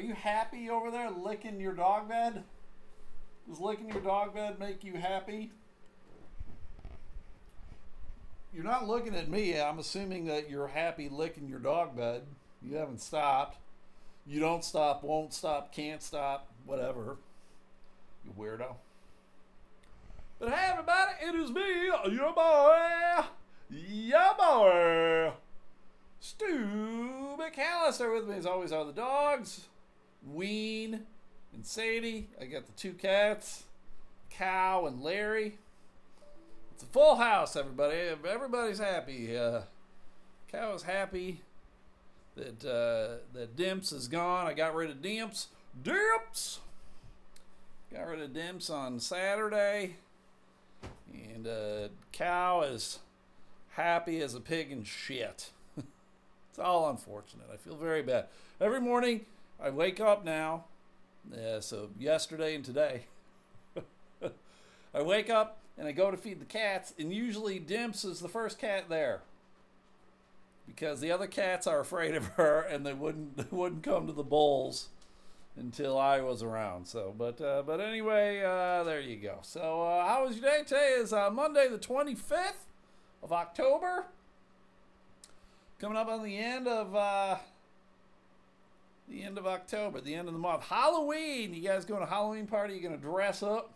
Are you happy over there licking your dog bed? Does licking your dog bed make you happy? You're not looking at me. I'm assuming that you're happy licking your dog bed. You haven't stopped. You don't stop, won't stop, can't stop, whatever. You weirdo. But hey, everybody, it is me, your boy, your boy, Stu McAllister. With me as always are the dogs, Ween and Sadie. I got the two cats, Cow and Larry. It's a full house, everybody. Everybody's happy. Uh, Cow is happy that uh, that Dimps is gone. I got rid of Dimps. Dimps. Got rid of Dimps on Saturday, and uh, Cow is happy as a pig in shit. it's all unfortunate. I feel very bad. Every morning I wake up now. Uh, so yesterday and today, I wake up and I go to feed the cats, and usually Dimps is the first cat there because the other cats are afraid of her and they wouldn't they wouldn't come to the bowls until I was around. So, but uh, but anyway, uh, there you go. So, uh, how was your day? Today is uh, Monday, the twenty fifth of October. Coming up on the end of uh, the end of October, the end of the month. Halloween. You guys going to Halloween party? You gonna dress up?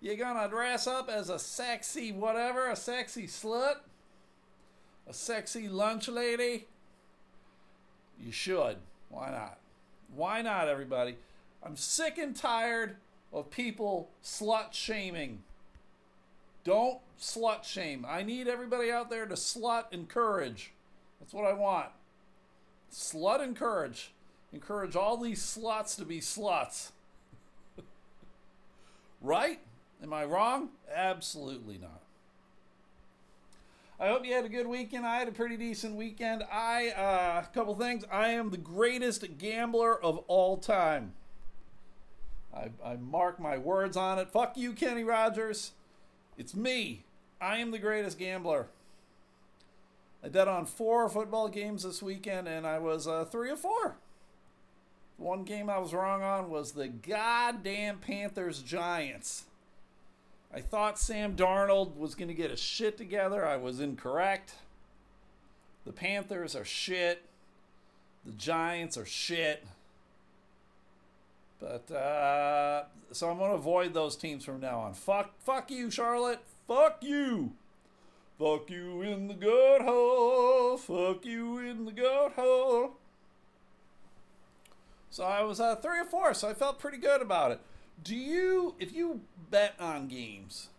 You gonna dress up as a sexy whatever, a sexy slut? a sexy lunch lady? You should. Why not? Why not, everybody? I'm sick and tired of people slut shaming. Don't slut shame. I need everybody out there to slut encourage. That's what I want. Slut encourage. Encourage all these sluts to be sluts. right? Am I wrong? Absolutely not. I hope you had a good weekend. I had a pretty decent weekend. I, uh, a couple things. I am the greatest gambler of all time. I, I mark my words on it. Fuck you, Kenny Rogers. It's me. I am the greatest gambler. I bet on four football games this weekend, and I was uh, three or four. One game I was wrong on was the goddamn Panthers Giants. I thought Sam Darnold was going to get a shit together. I was incorrect. The Panthers are shit. The Giants are shit. But uh, so I'm going to avoid those teams from now on. Fuck, fuck you, Charlotte. Fuck you. Fuck you in the gut hole. Fuck you in the gut hole. So I was uh, three or four, so I felt pretty good about it. Do you, if you bet on games,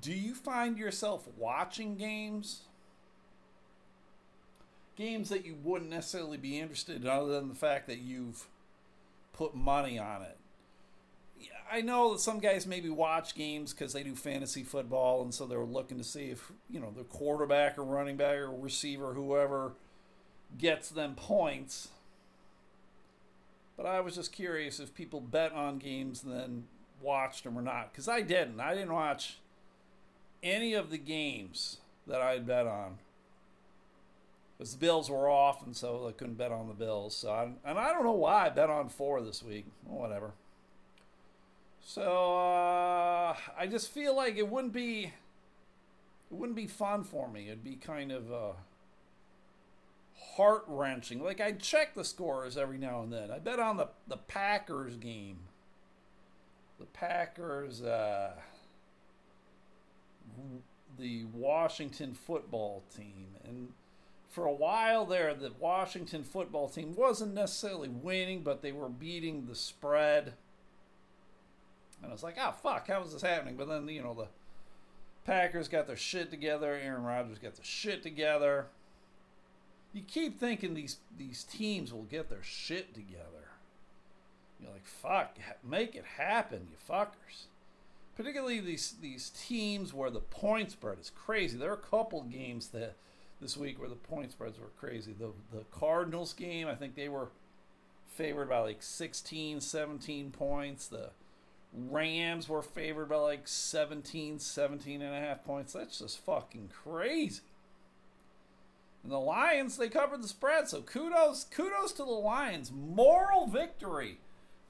do you find yourself watching games? Games that you wouldn't necessarily be interested in, other than the fact that you've put money on it. I know that some guys maybe watch games because they do fantasy football, and so they're looking to see if you know the quarterback or running back or receiver, whoever, gets them points but I was just curious if people bet on games and then watched them or not. Because I didn't. I didn't watch any of the games that I bet on. Because the Bills were off, and so I couldn't bet on the Bills. So I, and I don't know why I bet on four this week. Well, whatever. So uh, I just feel like it wouldn't be it wouldn't be fun for me. It'd be kind of uh, heart wrenching. Like I check the scores every now and then. I bet on the the Packers game. The Packers, uh, the Washington football team, and for a while there, the Washington football team wasn't necessarily winning, but they were beating the spread. And I was like, oh fuck, how is this happening? But then you know the Packers got their shit together. Aaron Rodgers got their shit together you keep thinking these these teams will get their shit together. You're like, fuck, make it happen, you fuckers. Particularly these these teams where the point spread is crazy. There are a couple games that this week where the point spreads were crazy. The the Cardinals game, I think they were favored by like 16, 17 points. The Rams were favored by like 17, 17 and a half points. That's just fucking crazy. And the Lions, they covered the spread. So kudos, kudos to the Lions. Moral victory.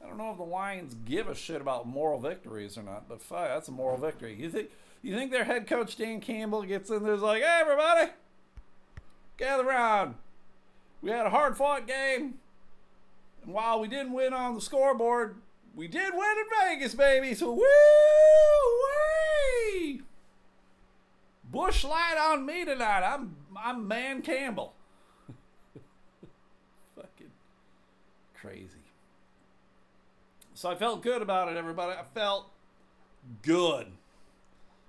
I don't know if the Lions give a shit about moral victories or not, but fuck, that's a moral victory. You think you think their head coach Dan Campbell gets in there's like, hey everybody, gather around. We had a hard fought game. And while we didn't win on the scoreboard, we did win in Vegas, baby. So woo wee! Busch Light on me tonight. I'm I'm Man Campbell. Fucking crazy. So I felt good about it, everybody. I felt good.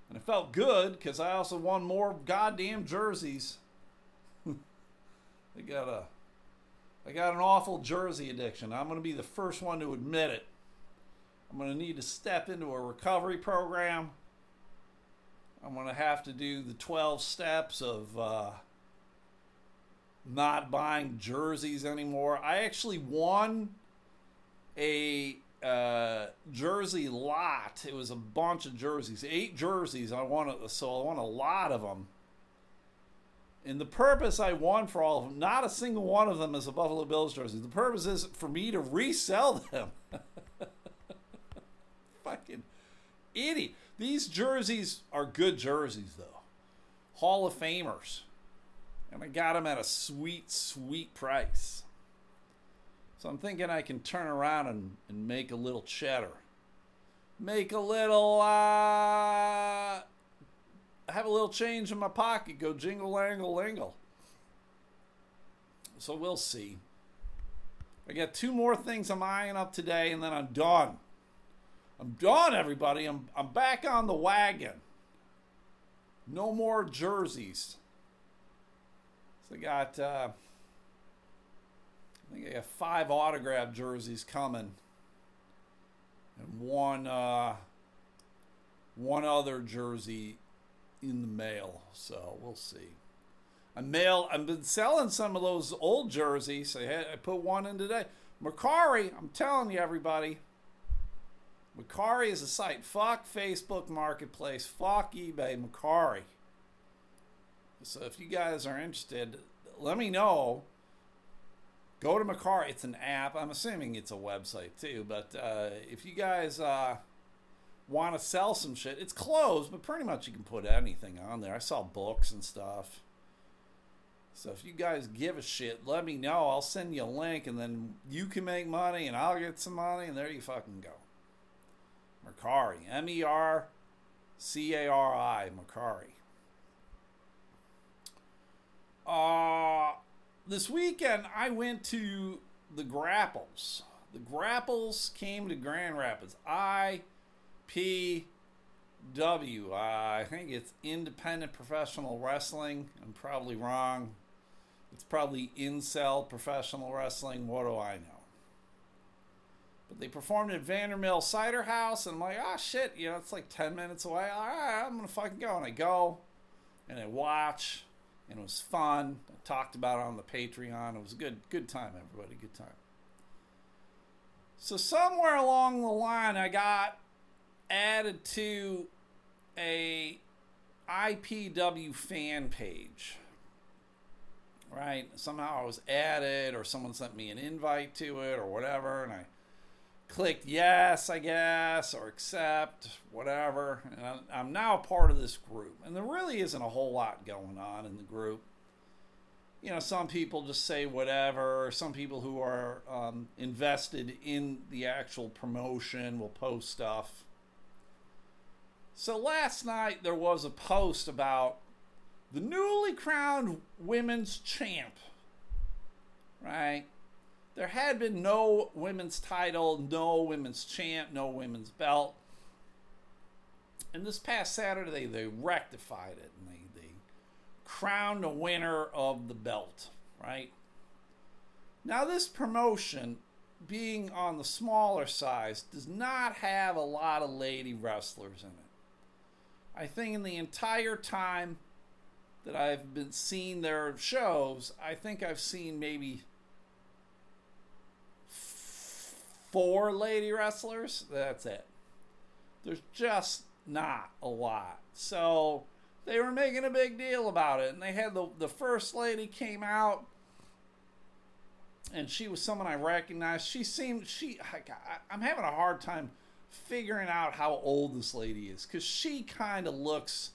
And I felt good because I also won more goddamn jerseys. I got a I got an awful jersey addiction. I'm to be the first one to admit it. I'm to need to step into a recovery program. I'm going to have to do the 12 steps of uh, not buying jerseys anymore. I actually won a uh, jersey lot. It was a bunch of jerseys, eight jerseys. I won it, so I won a lot of them. And the purpose I won for all of them, not a single one of them is a Buffalo Bills jersey. The purpose is for me to resell them. Fucking idiot. These jerseys are good jerseys, though. Hall of Famers. And I got them at a sweet, sweet price. So I'm thinking I can turn around and, and make a little cheddar. Make a little, uh, have a little change in my pocket, go jingle, langle, lingle. So we'll see. I got two more things I'm eyeing up today, and then I'm done. I'm done, everybody. I'm, I'm back on the wagon. No more jerseys. So I got, uh, I think I got five autograph jerseys coming, and one, uh, one other jersey in the mail. So we'll see. I mail. I've been selling some of those old jerseys. I had I put one in today. Mercari. I'm telling you, everybody. Mercari is a site. Fuck Facebook Marketplace. Fuck eBay. Mercari. So if you guys are interested, let me know. Go to Mercari. It's an app. I'm assuming it's a website too. But uh, if you guys uh, want to sell some shit, it's closed, but pretty much you can put anything on there. I sell books and stuff. So if you guys give a shit, let me know. I'll send you a link, and then you can make money, and I'll get some money, and there you fucking go. Mercari. M E R C A R I. Mercari. Uh, this weekend, I went to the Grapples. The Grapples came to Grand Rapids. I P W. Uh, I think it's Independent Professional Wrestling. I'm probably wrong. It's probably Incel Professional Wrestling. What do I know? But they performed at Vander Mill Cider House, and I'm like, ah, oh, shit, you know, it's like 10 minutes away. All right, I'm going to fucking go. And I go, and I watch, and it was fun. I talked about it on the Patreon. It was a good, good time, everybody. Good time. So somewhere along the line, I got added to a IPW fan page. Right? Somehow I was added, or someone sent me an invite to it, or whatever, and I clicked yes, I guess, or accept, whatever. And I'm now part of this group. And there really isn't a whole lot going on in the group. You know, some people just say whatever. Some people who are um, invested in the actual promotion will post stuff. So last night there was a post about the newly crowned women's champ. Right? There had been no women's title, no women's champ, no women's belt. And this past Saturday, they rectified it and they, they crowned the winner of the belt, right? Now, this promotion, being on the smaller size, does not have a lot of lady wrestlers in it. I think in the entire time that I've been seeing their shows, I think I've seen maybe four lady wrestlers. That's it. There's just not a lot. So they were making a big deal about it. And they had the, the first lady came out and she was someone I recognized. She seemed, she, I, I'm having a hard time figuring out how old this lady is because she kind of looks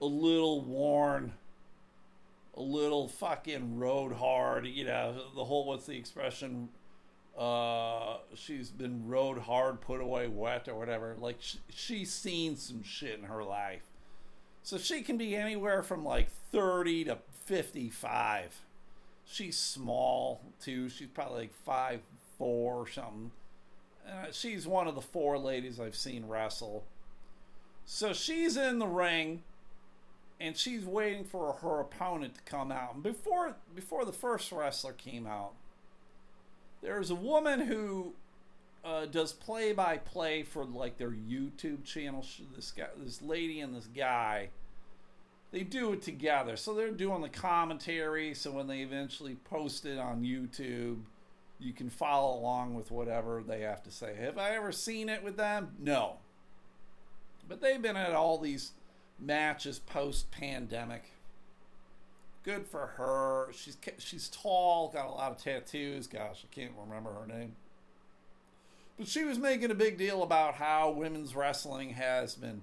a little worn, a little fucking road hard. You know, the whole, what's the expression? Uh, she's been rode hard, put away wet, or whatever. Like, she, she's seen some shit in her life. So she can be anywhere from like 30 to 55. She's small too. She's probably like five four or something. Uh, she's one of the four ladies I've seen wrestle. So she's in the ring, and she's waiting for her opponent to come out. And before before the first wrestler came out, there's a woman who uh, does play by play for like their YouTube channel. This guy, this lady, and this guy, they do it together. So they're doing the commentary. So when they eventually post it on YouTube, you can follow along with whatever they have to say. Have I ever seen it with them? No. But they've been at all these matches post pandemic. Good for her. She's she's tall, got a lot of tattoos. Gosh, I can't remember her name. But she was making a big deal about how women's wrestling has been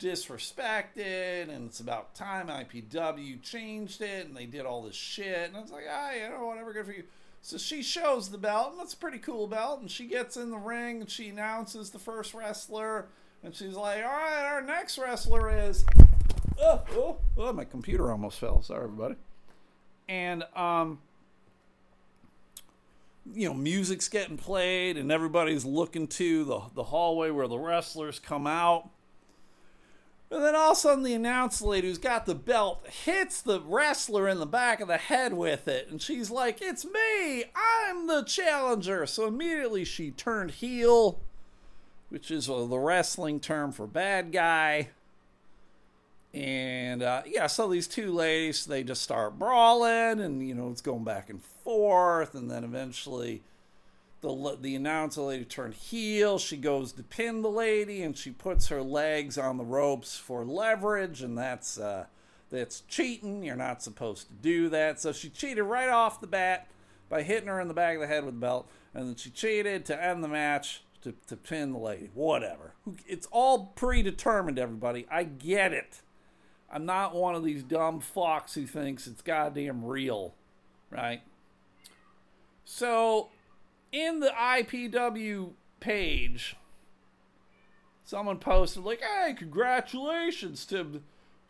disrespected and it's about time IPW changed it and they did all this shit. And I was like, ah, you know, whatever, good for you. So she shows the belt, and that's a pretty cool belt. And she gets in the ring and she announces the first wrestler. And she's like, all right, our next wrestler is. Oh, oh, oh, my computer almost fell. Sorry, everybody. And, um, you know, music's getting played, and everybody's looking to the, the hallway where the wrestlers come out. And then all of a sudden, the announcer lady who's got the belt hits the wrestler in the back of the head with it. And she's like, It's me! I'm the challenger! So immediately she turned heel, which is uh, the wrestling term for bad guy. And uh, yeah, so these two ladies, they just start brawling, and you know, it's going back and forth. And then eventually, the the announcer lady turned heel. She goes to pin the lady, and she puts her legs on the ropes for leverage, and that's uh, that's cheating. You're not supposed to do that. So she cheated right off the bat by hitting her in the back of the head with the belt, and then she cheated to end the match to, to pin the lady. Whatever. It's all predetermined. Everybody, I get it. I'm not one of these dumb fucks who thinks it's goddamn real, right? So in the IPW page, someone posted like, "Hey, congratulations to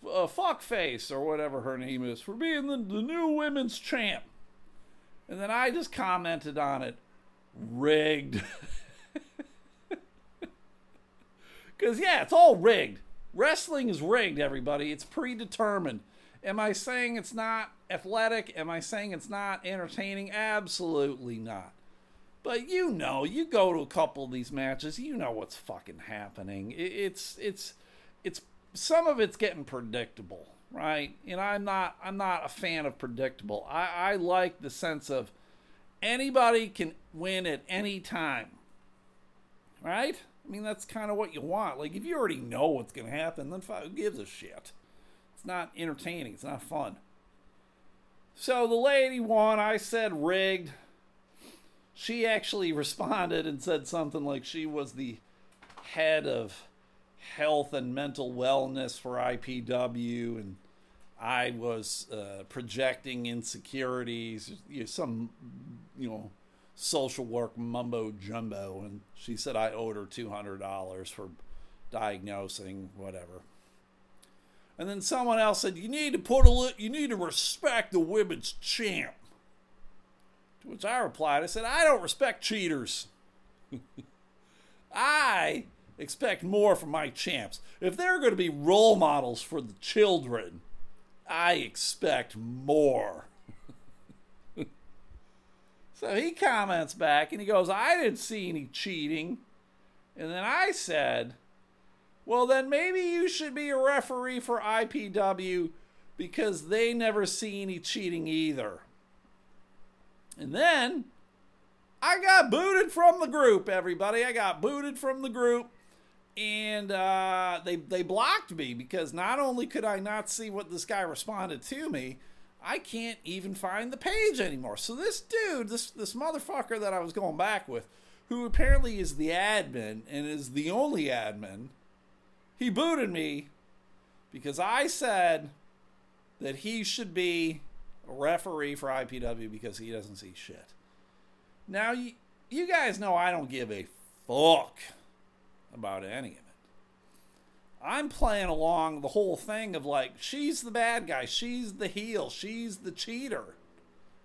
uh, Fuckface or whatever her name is for being the, the new women's champ." And then I just commented on it, rigged. Because, yeah, it's all rigged. Wrestling is rigged, everybody. It's predetermined. Am I saying it's not athletic? Am I saying it's not entertaining? Absolutely not. But you know, you go to a couple of these matches, you know what's fucking happening. It's it's it's some of it's getting predictable, right? And I'm not I'm not a fan of predictable. I, I like the sense of anybody can win at any time. Right? I mean that's kind of what you want. Like if you already know what's gonna happen, then who gives a shit? It's not entertaining, it's not fun. So the lady won, I said rigged she actually responded and said something like she was the head of health and mental wellness for IPW, and I was uh, projecting insecurities, you know, some, you know, social work mumbo jumbo, and she said I owed her two hundred dollars for diagnosing whatever. And then someone else said, "You need to put a li- you need to respect the women's champ." To which I replied, I said, I don't respect cheaters. I expect more from my champs. If they're going to be role models for the children, I expect more. So he comments back and he goes, I didn't see any cheating. And then I said, Well, then maybe you should be a referee for IPW because they never see any cheating either. And then I got booted from the group, everybody. I got booted from the group. and uh, they they blocked me because not only could I not see what this guy responded to me, I can't even find the page anymore. So this dude, this this motherfucker that I was going back with, who apparently is the admin and is the only admin, he booted me because I said that he should be a referee for IPW because he doesn't see shit. Now you you guys know I don't give a fuck about any of it. I'm playing along the whole thing of like, she's the bad guy, she's the heel, she's the cheater.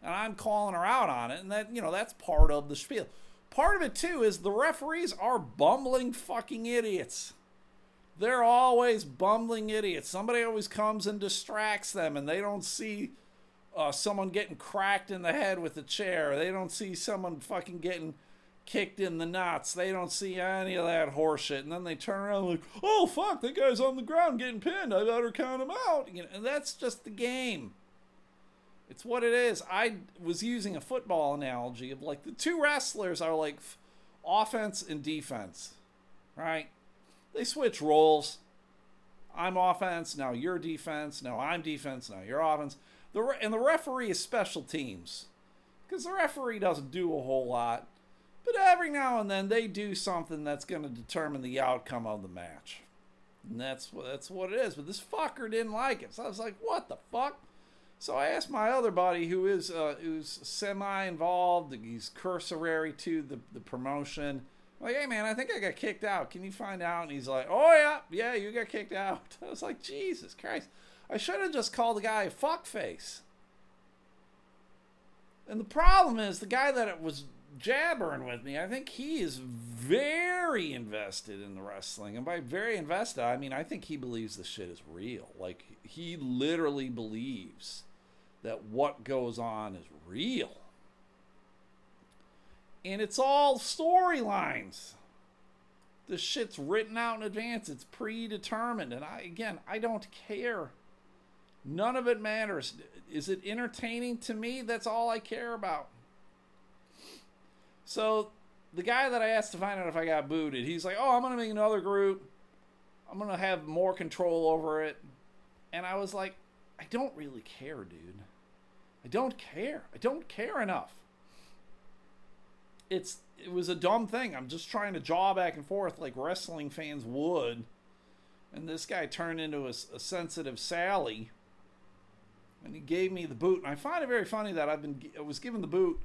And I'm calling her out on it, and that, you know, that's part of the spiel. Part of it, too, is the referees are bumbling fucking idiots. They're always bumbling idiots. Somebody always comes and distracts them, and they don't see uh, someone getting cracked in the head with a chair. They don't see someone fucking getting kicked in the nuts. They don't see any of that horseshit. And then they turn around like, oh, fuck, that guy's on the ground getting pinned. I better count him out. You know, and that's just the game. It's what it is. I was using a football analogy of like the two wrestlers are like offense and defense, right? They switch roles. I'm offense, now you're defense, now I'm defense, now you're offense. The re- and the referee is special teams because the referee doesn't do a whole lot but every now and then they do something that's going to determine the outcome of the match. And that's what that's what it is. But this fucker didn't like it. So I was like, "What the fuck?" So I asked my other buddy, who is uh, who's semi-involved, he's cursory to the the promotion. I'm like, hey man, I think I got kicked out. Can you find out? And he's like, oh yeah, yeah, you got kicked out. I was like, Jesus Christ, I should have just called the guy a fuckface. And the problem is, the guy that it was jabbering with me. I think he is very invested in the wrestling. And by very invested, I mean I think he believes the shit is real. Like he literally believes that what goes on is real. And it's all storylines. The shit's written out in advance. It's predetermined. And I again, I don't care. None of it matters. Is it entertaining to me? That's all I care about. So the guy that I asked to find out if I got booted, he's like, "Oh, I'm gonna make another group. I'm gonna have more control over it." And I was like, "I don't really care, dude. I don't care. I don't care enough." It's it was a dumb thing. I'm just trying to jaw back and forth like wrestling fans would, and this guy turned into a, a sensitive Sally, and he gave me the boot. And I find it very funny that I've been I was given the boot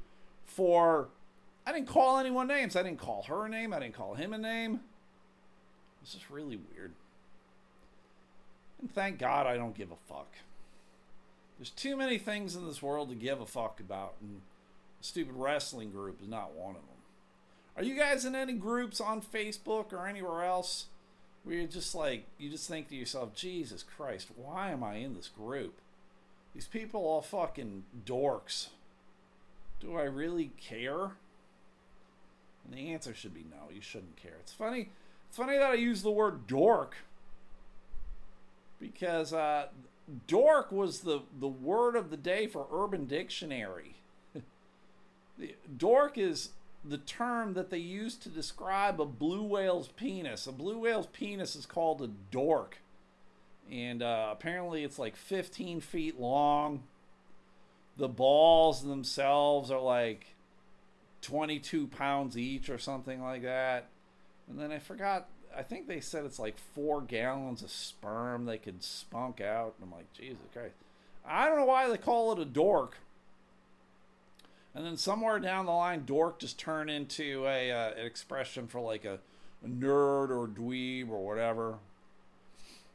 for I didn't call anyone names. I didn't call her a name. I didn't call him a name. This is really weird. And thank God I don't give a fuck. There's too many things in this world to give a fuck about, and a stupid wrestling group is not one of them. Are you guys in any groups on Facebook or anywhere else where you're just like, you just think to yourself, Jesus Christ, why am I in this group? These people all fucking dorks. Do I really care? And the answer should be no, you shouldn't care. It's funny. It's funny that I use the word dork because uh, dork was the, the word of the day for Urban Dictionary. the, dork is the term that they use to describe a blue whale's penis. A blue whale's penis is called a dork. And uh, apparently it's like 15 feet long. The balls themselves are like 22 pounds each or something like that. And then I forgot, I think they said it's like four gallons of sperm they could spunk out. And I'm like, Jesus Christ. I don't know why they call it a dork. And then somewhere down the line, dork just turned into a uh, an expression for like a, a, nerd or dweeb or whatever.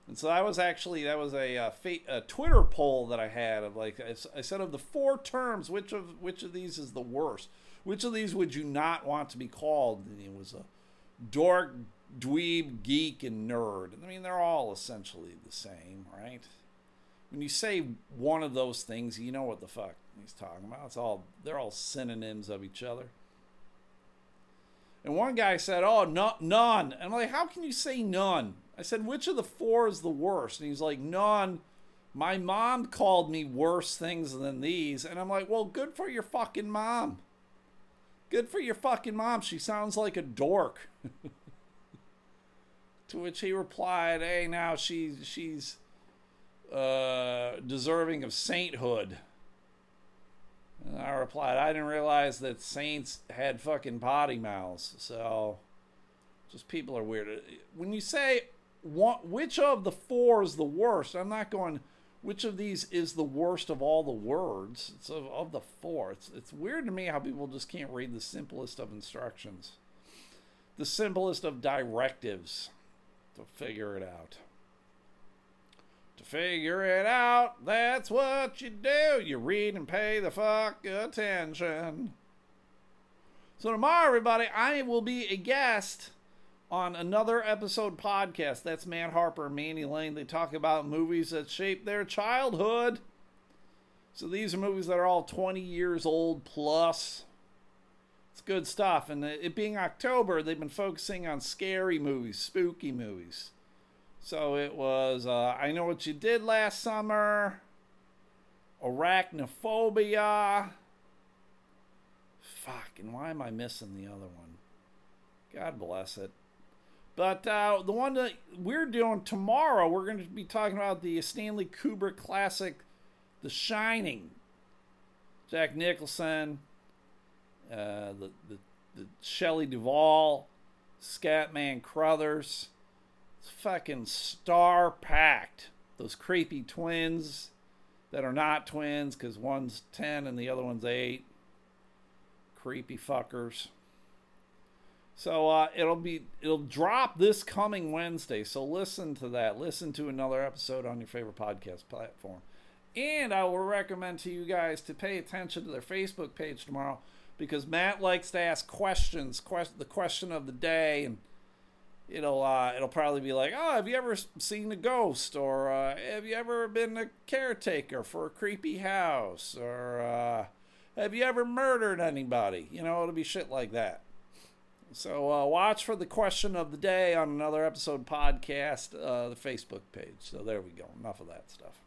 And so that was actually that was a, a, a Twitter poll that I had of like I, I said of the four terms, which of which of these is the worst? Which of these would you not want to be called? And he was a dork, dweeb, geek, and nerd. I mean, they're all essentially the same, right? When you say one of those things, you know what the fuck he's talking about. It's all they're all synonyms of each other. And one guy said, "Oh, no, none." And I'm like, "How can you say none?" I said, "Which of the four is the worst?" And he's like, "None." My mom called me worse things than these, and I'm like, "Well, good for your fucking mom." Good for your fucking mom. She sounds like a dork. To which he replied, "Hey, now she's she's uh, deserving of sainthood." And I replied, "I didn't realize that saints had fucking potty mouths." So, just people are weird. When you say what, which of the four is the worst, I'm not going. Which of these is the worst of all the words? It's of, of the four. It's, it's weird to me how people just can't read the simplest of instructions, the simplest of directives to figure it out. To figure it out, that's what you do. You read and pay the fuck attention. So, tomorrow, everybody, I will be a guest on another episode podcast. That's Matt Harper and Manny Lane. They talk about movies that shaped their childhood. So these are movies that are all 20 years old plus. It's good stuff. And it being October, they've been focusing on scary movies, spooky movies. So it was uh, I Know What You Did Last Summer, Arachnophobia. Fuck, and why am I missing the other one? God bless it. But uh, the one that we're doing tomorrow, we're going to be talking about the Stanley Kubrick classic, The Shining. Jack Nicholson, uh, the, the, the Shelley Duvall, Scatman Crothers. It's fucking star packed. Those creepy twins that are not twins because one's 10 and the other one's 8. Creepy fuckers. So uh, it'll be it'll drop this coming Wednesday. So listen to that. Listen to another episode on your favorite podcast platform. And I will recommend to you guys to pay attention to their Facebook page tomorrow because Matt likes to ask questions, quest- the question of the day, and it'll uh, it'll probably be like, oh, have you ever seen a ghost, or uh, have you ever been a caretaker for a creepy house, or uh, have you ever murdered anybody? You know, it'll be shit like that. So uh, watch for the question of the day on another episode podcast, uh, the Facebook page. So there we go. Enough of that stuff.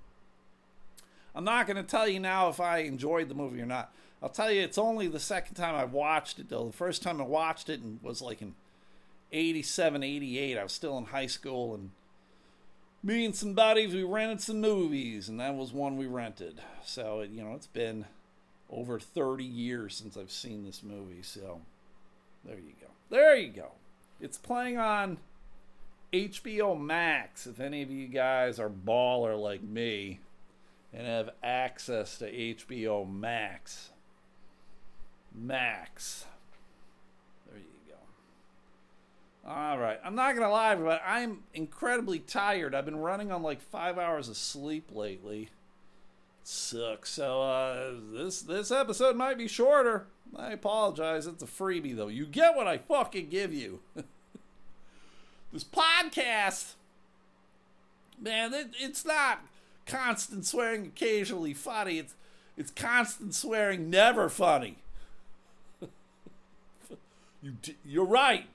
I'm not going to tell you now if I enjoyed the movie or not. I'll tell you, it's only the second time I've watched it, though. The first time I watched it was like in 87, 88. I was still in high school, and me and some buddies, we rented some movies, and that was one we rented. So, it, you know, it's been over 30 years since I've seen this movie. So there you go. There you go. It's playing on HBO Max. If any of you guys are baller like me and have access to HBO Max, Max. There you go. All right. I'm not going to lie, but I'm incredibly tired. I've been running on like five hours of sleep lately. Sucks. So uh, this this episode might be shorter. I apologize. It's a freebie, though. You get what I fucking give you. this podcast, man, it, it's not constant swearing occasionally funny. It's it's constant swearing never funny. you you're right.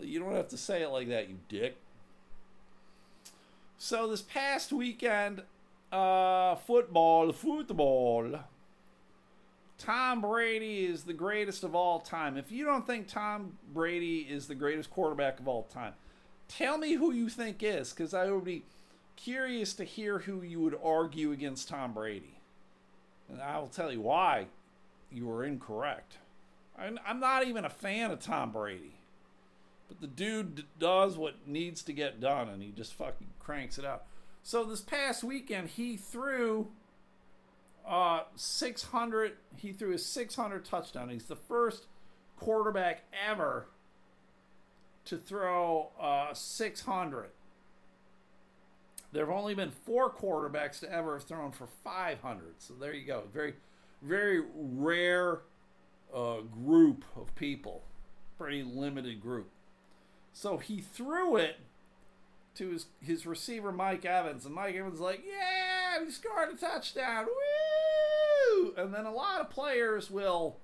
You don't have to say it like that, you dick. So this past weekend, uh, football, football. Tom Brady is the greatest of all time. If you don't think Tom Brady is the greatest quarterback of all time, tell me who you think is, because I would be curious to hear who you would argue against Tom Brady. And I will tell you why you are incorrect. I'm not even a fan of Tom Brady. But the dude does what needs to get done, and he just fucking cranks it out. So this past weekend, he threw uh, 600. He threw his 600 touchdown. He's the first quarterback ever to throw uh, 600. There have only been four quarterbacks to ever have thrown for 500. So there you go. Very, very rare uh, group of people. Pretty limited group. So he threw it to his, his receiver, Mike Evans. And Mike Evans like, yeah, he scored a touchdown. Woo! And then a lot of players will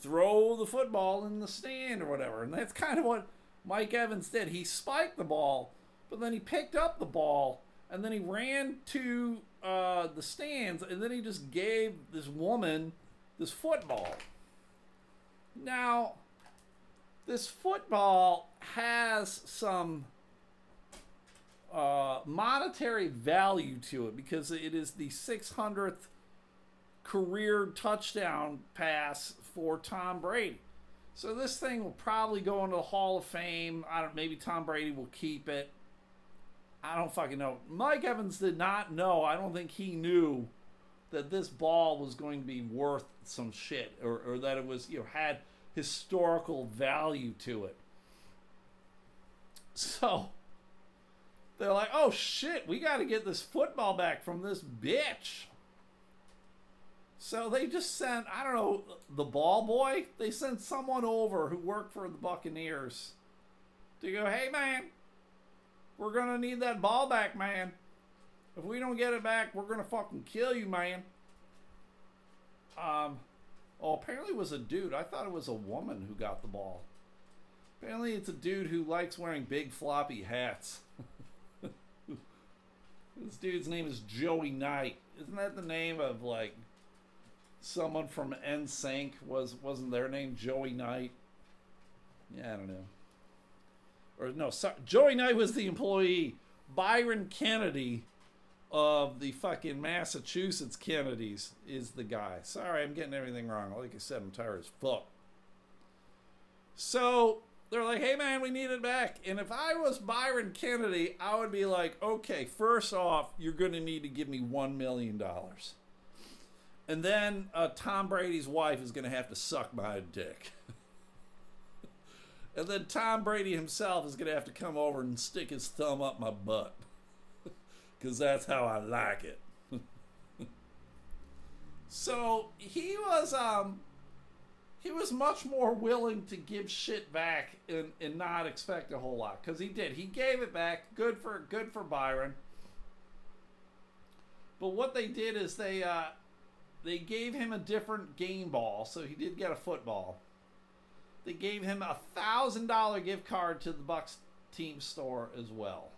throw the football in the stand or whatever. And that's kind of what Mike Evans did. He spiked the ball, but then he picked up the ball and then he ran to uh, the stands and then he just gave this woman this football. Now, this football has some uh, monetary value to it because it is the 600th career touchdown pass for Tom Brady. So this thing will probably go into the Hall of Fame. I don't. Maybe Tom Brady will keep it. I don't fucking know. Mike Evans did not know. I don't think he knew that this ball was going to be worth some shit, or, or that it was you know had historical value to it. So they're like, "Oh shit, we got to get this football back from this bitch." So they just sent, I don't know, the ball boy? They sent someone over who worked for the Buccaneers to go, hey man, we're going to need that ball back, man. If we don't get it back, we're going to fucking kill you, man. Um, oh, apparently it was a dude. I thought it was a woman who got the ball. Apparently it's a dude who likes wearing big floppy hats. this dude's name is Joey Knight. Isn't that the name of like someone from NSYNC was wasn't their name Joey Knight? Yeah, I don't know. Or no, sorry, Joey Knight was the employee. Byron Kennedy of the fucking Massachusetts Kennedys is the guy. Sorry, I'm getting everything wrong. Like I said, I'm tired as fuck. So they're like, hey man, we need it back. And if I was Byron Kennedy, I would be like, okay, first off, you're going to need to give me $1 million. And then uh, Tom Brady's wife is going to have to suck my dick. and then Tom Brady himself is going to have to come over and stick his thumb up my butt. Because that's how I like it. so he was um he was much more willing to give shit back and, and not expect a whole lot because he did he gave it back good for good for byron but what they did is they uh, they gave him a different game ball, so he did get a football. They gave him a thousand dollar gift card to the Bucks team store as well.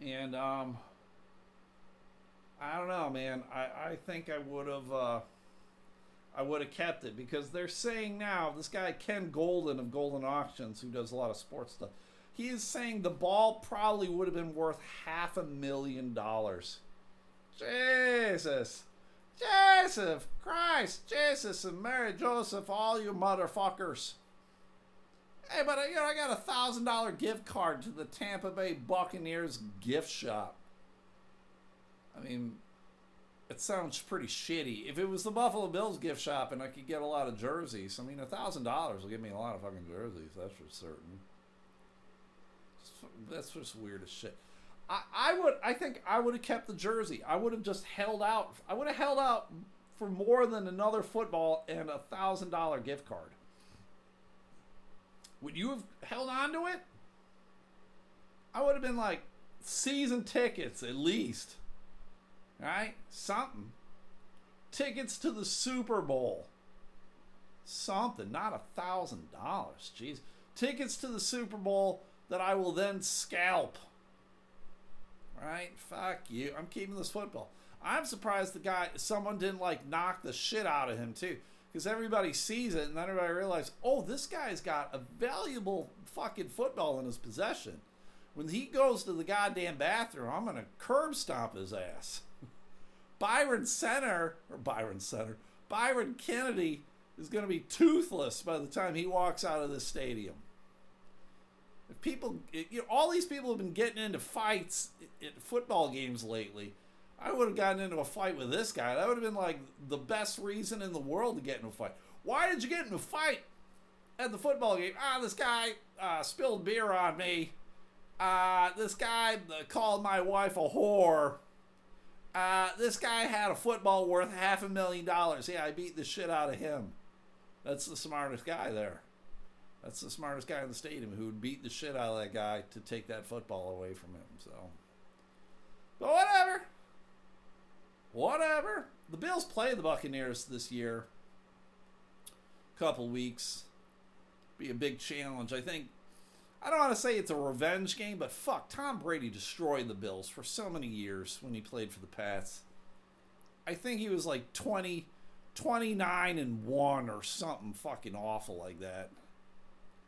And um, I don't know, man. I, I think I would have uh, I would have kept it because they're saying now this guy Ken Goldin of Goldin Auctions, who does a lot of sports stuff, he is saying the ball probably would have been worth half a million dollars. Jesus. Jesus Christ, Jesus and Mary Joseph, all you motherfuckers. Hey, but uh, you know, I got a thousand dollar gift card to the Tampa Bay Buccaneers gift shop. I mean, it sounds pretty shitty. If it was the Buffalo Bills gift shop and I could get a lot of jerseys, I mean, a thousand dollars will give me a lot of fucking jerseys. That's for certain. That's just weird as shit. I, I would I think I would have kept the jersey. I would have just held out. I would have held out for more than another football and a thousand dollar gift card. Would you have held on to it? I would have been like season tickets at least. Right? Something. Tickets to the Super Bowl. Something, not a thousand dollars. Jeez. Tickets to the Super Bowl that I will then scalp right? Fuck you. I'm keeping this football. I'm surprised the guy, someone didn't like knock the shit out of him too, because everybody sees it and then everybody realizes, oh, this guy's got a valuable fucking football in his possession. When he goes to the goddamn bathroom, I'm gonna curb stomp his ass. Byron Center or Byron Center, Byron Kennedy is gonna be toothless by the time he walks out of this stadium. If people, you know, all these people have been getting into fights at football games lately. I would have gotten into a fight with this guy. That would have been like the best reason in the world to get in a fight. Why did you get in a fight at the football game? Ah, this guy uh, spilled beer on me. Uh, this guy called my wife a whore. Uh, this guy had a football worth half a million dollars. Yeah, I beat the shit out of him. That's the smartest guy there. That's the smartest guy in the stadium who would beat the shit out of that guy to take that football away from him. So, but whatever, whatever. The Bills play the Buccaneers this year. Couple weeks, be a big challenge. I think. I don't want to say it's a revenge game, but fuck, Tom Brady destroyed the Bills for so many years when he played for the Pats. I think he was like 20, 29 and 1 or something fucking awful like that.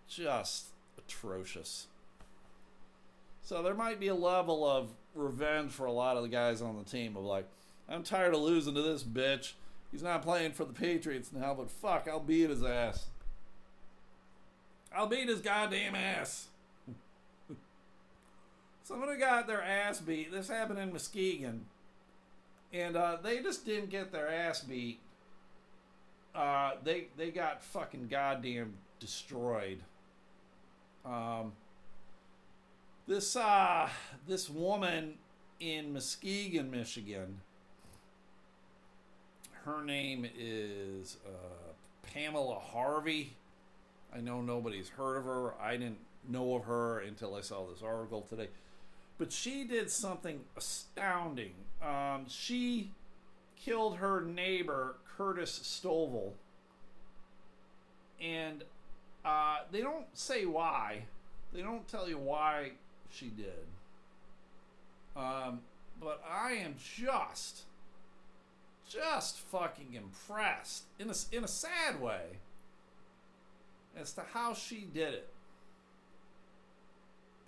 just atrocious. So there might be a level of revenge for a lot of the guys on the team of like, I'm tired of losing to this bitch. He's not playing for the Patriots now, but fuck, I'll beat his ass. I'll beat his goddamn ass. Somebody got their ass beat. This happened in Muskegon. And uh, they just didn't get their ass beat. Uh, they they got fucking goddamn destroyed. Um, this uh, this woman in Muskegon, Michigan. Her name is uh, Pamela Harvey. I know nobody's heard of her. I didn't know of her until I saw this article today. But she did something astounding. Um, she killed her neighbor, Curtis Stovall. And uh, they don't say why. They don't tell you why she did. Um, but I am just, just fucking impressed in a, in a sad way as to how she did it.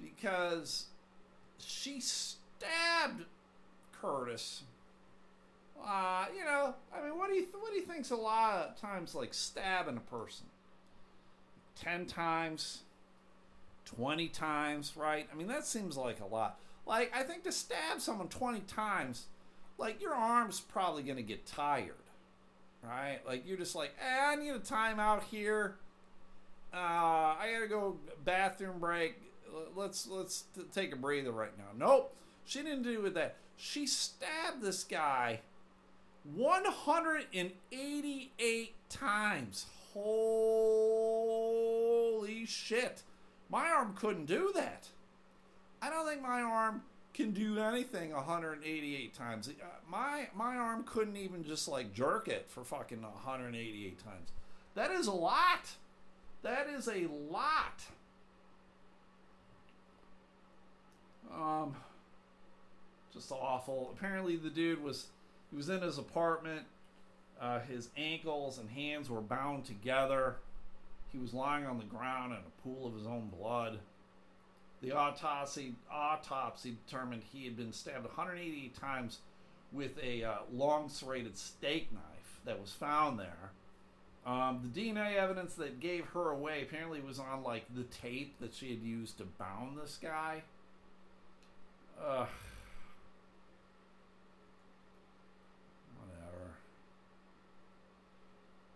Because she stabbed Curtis. Uh, you know, I mean, what do you th- what do you think's a lot of times like stabbing a person? Ten times, twenty times, right? I mean, that seems like a lot. Like, I think to stab someone twenty times, like your arm's probably gonna get tired, right? Like you're just like, eh, I need a timeout here. Uh, I gotta go bathroom break let's let's t- take a breather right now. Nope, she didn't do with that. She stabbed this guy 188 times. Holy shit! My arm couldn't do that. I don't think my arm can do anything 188 times. Uh, my my arm couldn't even just like jerk it for fucking 188 times. That is a lot. That is a lot. Um, just awful. Apparently, the dude was he was in his apartment. Uh, his ankles and hands were bound together. He was lying on the ground in a pool of his own blood. The autopsy autopsy determined he had been stabbed 188 times with a uh, long serrated steak knife that was found there. Um, the DNA evidence that gave her away apparently was on like the tape that she had used to bound this guy. Ugh.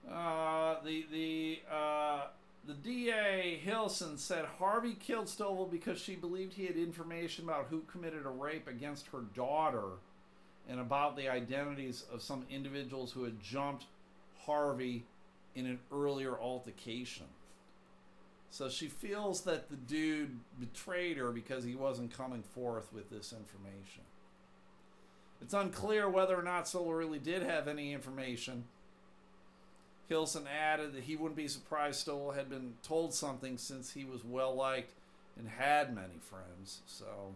Whatever. Uh, the the uh, the DA Hilson said Harvey killed Stovall because she believed he had information about who committed a rape against her daughter, and about the identities of some individuals who had jumped Harvey in an earlier altercation. So she feels that the dude betrayed her because he wasn't coming forth with this information. It's unclear whether or not Stovall really did have any information. Hilson added that he wouldn't be surprised Stovall had been told something since he was well liked and had many friends. So,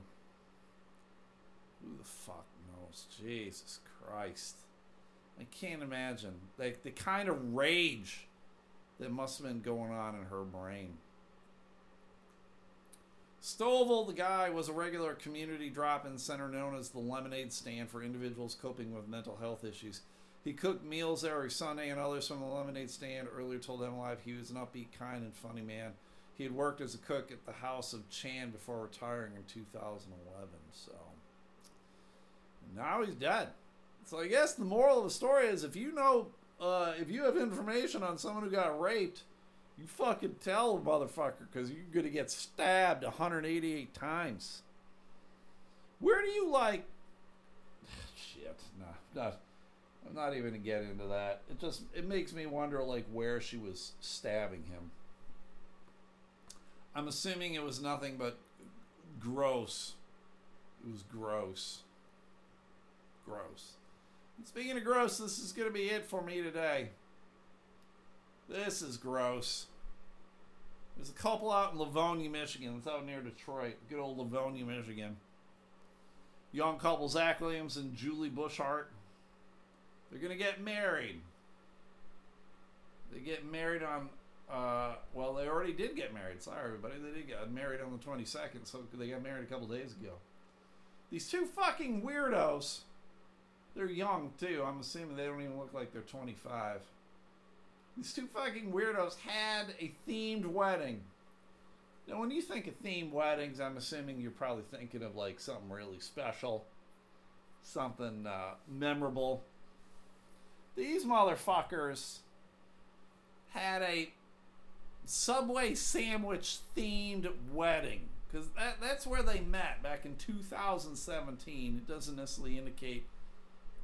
who the fuck knows? Jesus Christ. I can't imagine. Like, the kind of rage that must have been going on in her brain. Stovall, the guy, was a regular community drop in center known as the Lemonade Stand for individuals coping with mental health issues. He cooked meals every Sunday, and others from the Lemonade Stand earlier told them live he was an upbeat, kind, and funny man. He had worked as a cook at the house of Chan before retiring in 2011. So now he's dead. So I guess the moral of the story is if you know, uh, if you have information on someone who got raped, you fucking tell a motherfucker because you're going to get stabbed 188 times. Where do you like. Shit. Nah, nah. I'm not even to get into that. It just it makes me wonder like where she was stabbing him. I'm assuming it was nothing but gross. It was. Gross. Speaking of gross, this is going to be it for me today. This is gross. There's a couple out in Livonia, Michigan. It's out near Detroit. Good old Livonia, Michigan. Young couple, Zach Williams and Julie Bushart. They're going to get married. They get married on Uh, well, they already did get married. Sorry, everybody. They did get married on the 22nd, so they got married a couple days ago. These two fucking weirdos. They're young, too. I'm assuming they don't even look like they're 25. These two fucking weirdos had a themed wedding. Now, when you think of themed weddings, I'm assuming you're probably thinking of like something really special, something uh, memorable. These motherfuckers had a Subway sandwich themed wedding because that, that's where they met back in 2017. It doesn't necessarily indicate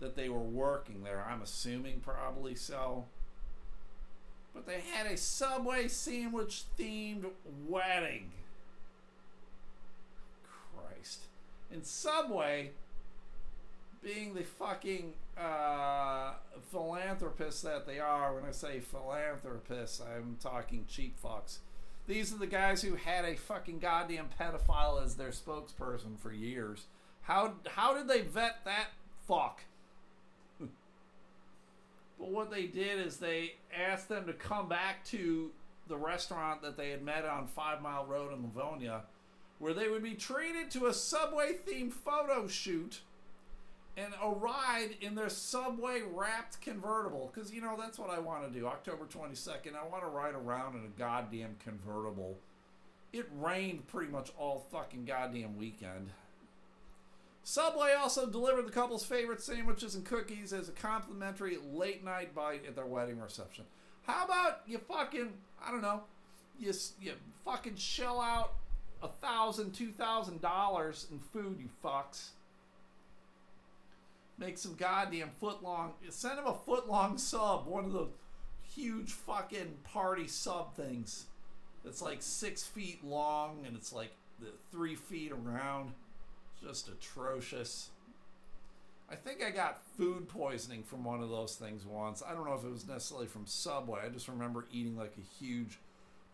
that they were working there. I'm assuming probably so. But they had a Subway sandwich themed wedding. Christ. And Subway, being the fucking uh, philanthropists that they are, when I say philanthropists, I'm talking cheap fucks. These are the guys who had a fucking goddamn pedophile as their spokesperson for years. How how did they vet that fuck? But what they did is they asked them to come back to the restaurant that they had met on Five Mile Road in Livonia, where they would be treated to a subway themed photo shoot and a ride in their subway wrapped convertible because you know that's what I want to do. October 22nd, I want to ride around in a goddamn convertible. It rained pretty much all fucking goddamn weekend. Subway also delivered the couple's favorite sandwiches and cookies as a complimentary late night bite at their wedding reception. How about you fucking I don't know, you you fucking shell out a thousand, two thousand dollars in food, you fucks make some goddamn foot long. Send him a foot long sub, one of the huge fucking party sub things. That's like six feet long and it's like three feet around. Just atrocious. I think I got food poisoning from one of those things once. I don't know if it was necessarily from Subway. I just remember eating like a huge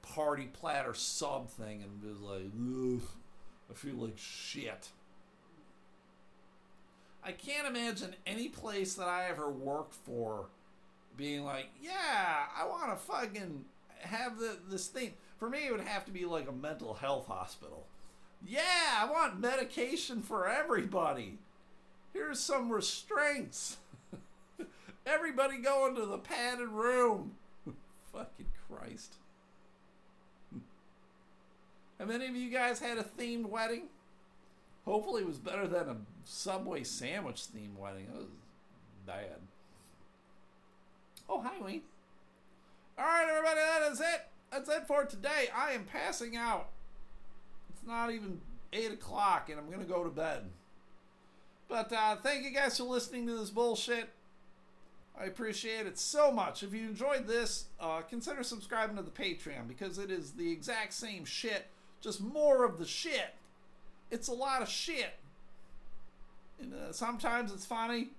party platter sub thing and was like, I feel like shit. I can't imagine any place that I ever worked for being like, yeah, I want to fucking have the, this thing. For me, it would have to be like a mental health hospital. Yeah, I want medication for everybody. Here's some restraints. everybody go into the padded room. fucking Christ. Have any of you guys had a themed wedding? Hopefully, it was better than a Subway sandwich themed wedding. That was bad. Oh, hi, Wayne. All right, everybody, that is it. That's it for today. I am passing out. It's not even 8 o'clock, and I'm going to go to bed. But uh, thank you guys for listening to this bullshit. I appreciate it so much. If you enjoyed this, uh, consider subscribing to the Patreon because it is the exact same shit, just more of the shit it's a lot of shit. And uh, sometimes it's funny,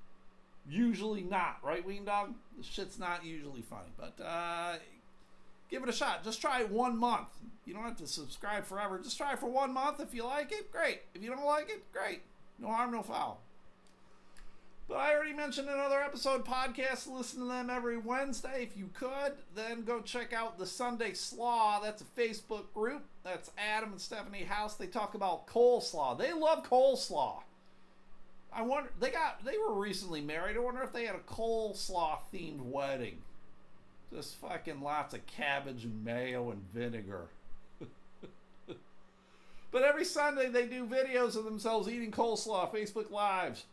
usually not, right, Ween Dog? The shit's not usually funny, but uh, give it a shot. Just try it one month. You don't have to subscribe forever. Just try it for one month. If you like it, great. If you don't like it, great. No harm, no foul. But I already mentioned another episode podcast. Listen to them every Wednesday. If you could, then go check out the Sunday Slaw. That's a Facebook group. That's Adam and Stephanie House. They talk about coleslaw. They love coleslaw. I wonder they got they were recently married. I wonder if they had a coleslaw themed wedding. Just fucking lots of cabbage and mayo and vinegar. but every Sunday they do videos of themselves eating coleslaw, Facebook Lives.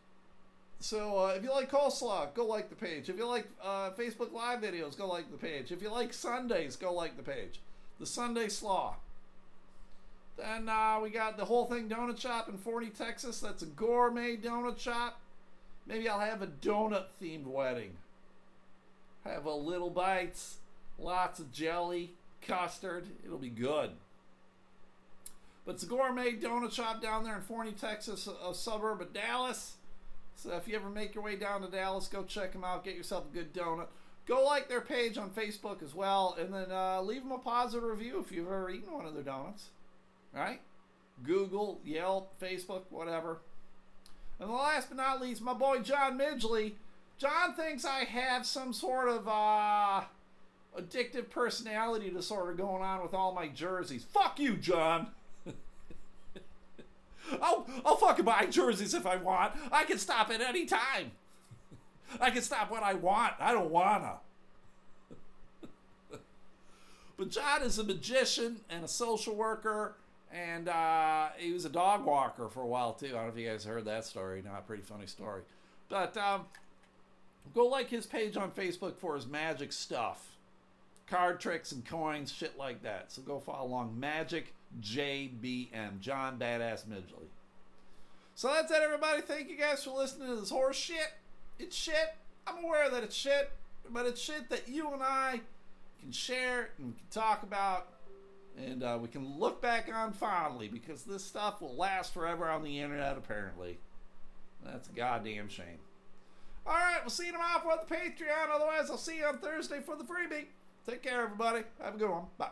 So uh, if you like coleslaw, go like the page. If you like uh, Facebook Live videos, go like the page. If you like Sundays, go like the page. The Sunday Slaw. Then uh, we got the Hole Thing donut shop in Forney, Texas. That's a gourmet donut shop. Maybe I'll have a donut themed wedding. Have a little bites, lots of jelly, custard. It'll be good. But it's a gourmet donut shop down there in Forney, Texas, a, suburb of Dallas. So if you ever make your way down to Dallas, go check them out. Get yourself a good donut. Go like their page on Facebook as well, and then uh, leave them a positive review if you've ever eaten one of their donuts. Right? Google, Yelp, Facebook, whatever. And last but not least, my boy John Midgley. John thinks I have some sort of uh, addictive personality disorder going on with all my jerseys. Fuck you, John. I'll, I'll fucking buy jerseys if I want. I can stop at any time. I can stop when I want. I don't wanna. but John is a magician and a social worker, and uh, he was a dog walker for a while too. I don't know if you guys heard that story. Not a pretty funny story. But um, go like his page on Facebook for his magic stuff card tricks and coins, shit like that. So go follow along. Magic JBM, John Badass Midgley. So that's it, everybody. Thank you guys for listening to this horse shit. It's shit. I'm aware that it's shit, but it's shit that you and I can share and can talk about, and uh, we can look back on fondly because this stuff will last forever on the internet, apparently. That's a goddamn shame. All right, we'll see you tomorrow for the Patreon. Otherwise, I'll see you on Thursday for the freebie. Take care, everybody. Have a good one. Bye.